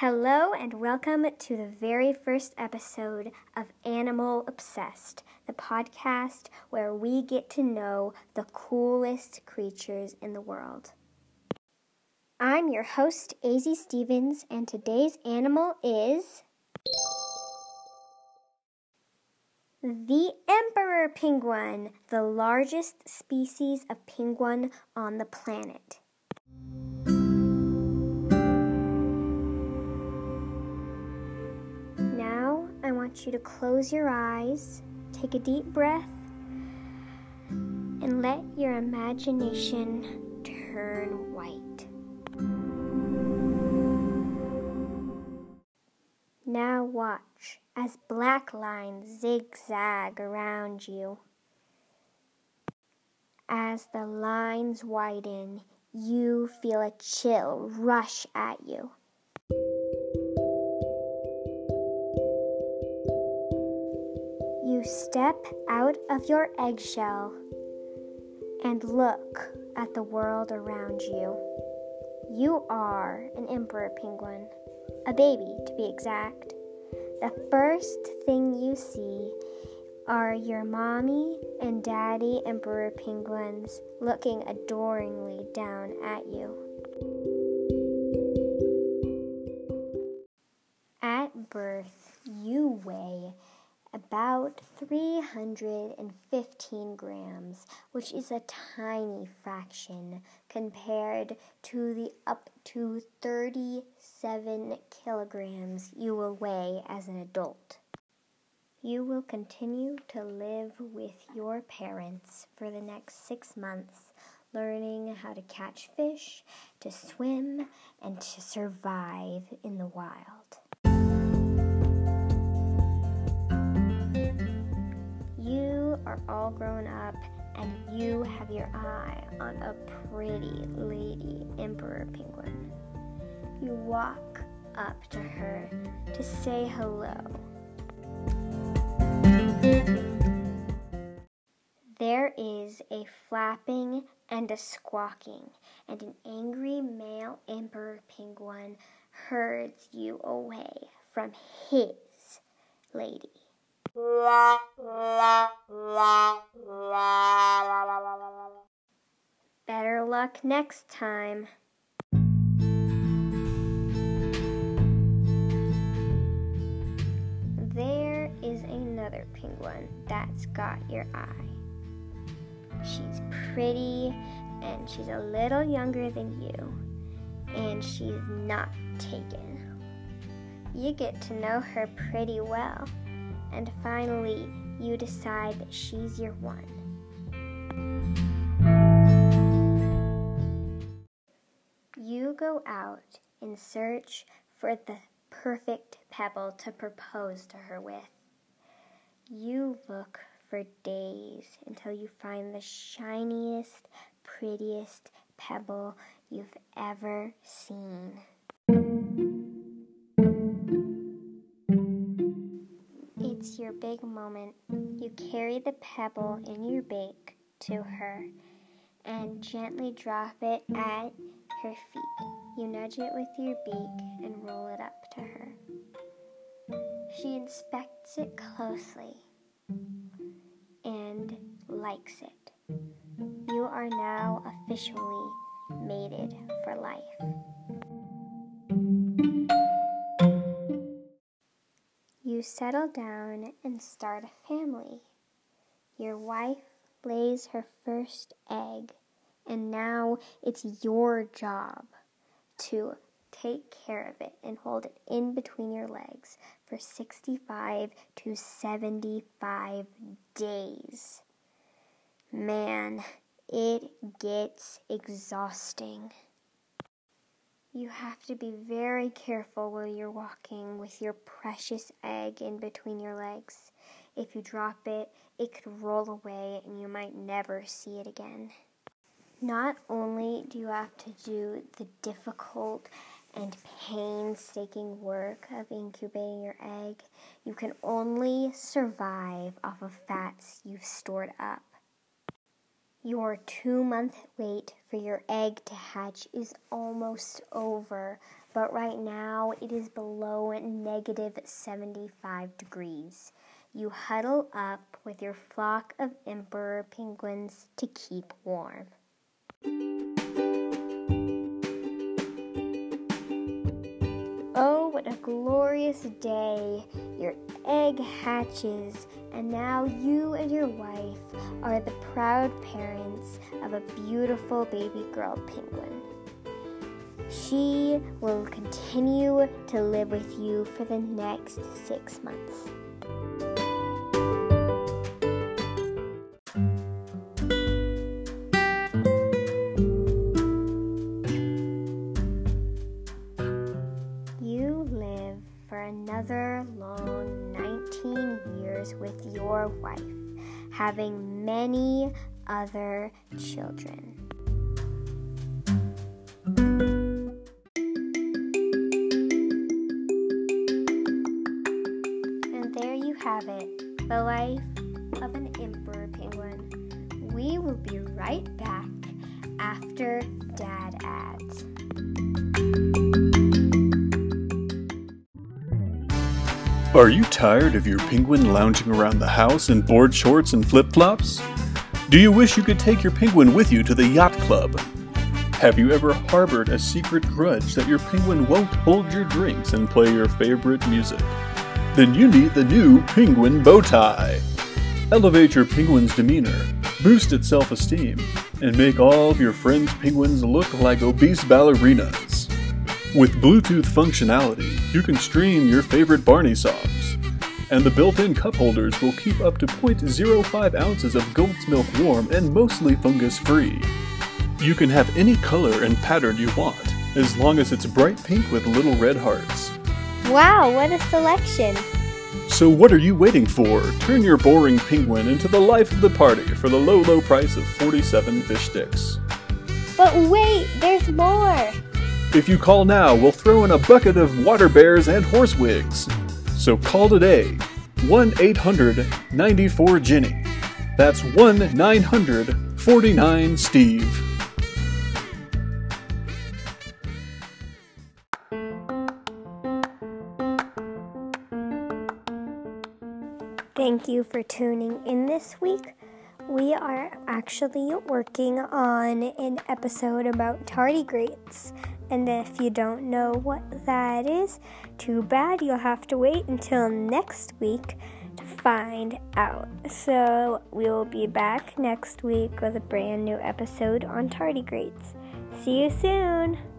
Hello, and welcome to the very first episode of Animal Obsessed, the podcast where we get to know the coolest creatures in the world. I'm your host, AZ Stevens, and today's animal is. The emperor penguin, the largest species of penguin on the planet. Want you to close your eyes, take a deep breath, and let your imagination turn white. Now watch as black lines zigzag around you. As the lines widen, you feel a chill rush at you. Step out of your eggshell and look at the world around you. You are an emperor penguin, a baby to be exact. The first thing you see are your mommy and daddy emperor penguins looking adoringly down at you. At birth, you weigh about 315 grams, which is a tiny fraction compared to the up to 37 kilograms you will weigh as an adult. You will continue to live with your parents for the next six months, learning how to catch fish, to swim, and to survive in the wild. You are all grown up and you have your eye on a pretty lady emperor penguin. You walk up to her to say hello. There is a flapping and a squawking, and an angry male emperor penguin herds you away from his lady. Better luck next time. There is another penguin that's got your eye. She's pretty and she's a little younger than you, and she's not taken. You get to know her pretty well, and finally, you decide that she's your one. You go out in search for the perfect pebble to propose to her with. You look for days until you find the shiniest, prettiest pebble you've ever seen. Your big moment. You carry the pebble in your beak to her and gently drop it at her feet. You nudge it with your beak and roll it up to her. She inspects it closely and likes it. You are now officially mated for life. You settle down and start a family. Your wife lays her first egg, and now it's your job to take care of it and hold it in between your legs for 65 to 75 days. Man, it gets exhausting. You have to be very careful while you're walking with your precious egg in between your legs. If you drop it, it could roll away and you might never see it again. Not only do you have to do the difficult and painstaking work of incubating your egg, you can only survive off of fats you've stored up. Your two month wait for your egg to hatch is almost over, but right now it is below negative 75 degrees. You huddle up with your flock of emperor penguins to keep warm. Glorious day! Your egg hatches, and now you and your wife are the proud parents of a beautiful baby girl penguin. She will continue to live with you for the next six months. Another long 19 years with your wife, having many other children. And there you have it, the life of an emperor penguin. We will be right back after Dad ads. Are you tired of your penguin lounging around the house in board shorts and flip flops? Do you wish you could take your penguin with you to the yacht club? Have you ever harbored a secret grudge that your penguin won't hold your drinks and play your favorite music? Then you need the new Penguin Bow Tie. Elevate your penguin's demeanor, boost its self esteem, and make all of your friends' penguins look like obese ballerinas. With Bluetooth functionality, you can stream your favorite Barney songs, and the built-in cup holders will keep up to 0.05 ounces of goat's milk warm and mostly fungus-free. You can have any color and pattern you want, as long as it's bright pink with little red hearts. Wow, what a selection! So what are you waiting for? Turn your boring penguin into the life of the party for the low, low price of 47 fish sticks. But wait, there's more! If you call now, we'll throw in a bucket of water bears and horse wigs. So call today 1 800 94 Jenny. That's 1 900 49 Steve. Thank you for tuning in this week. We are actually working on an episode about tardigrades. And if you don't know what that is, too bad you'll have to wait until next week to find out. So we will be back next week with a brand new episode on tardigrades. See you soon!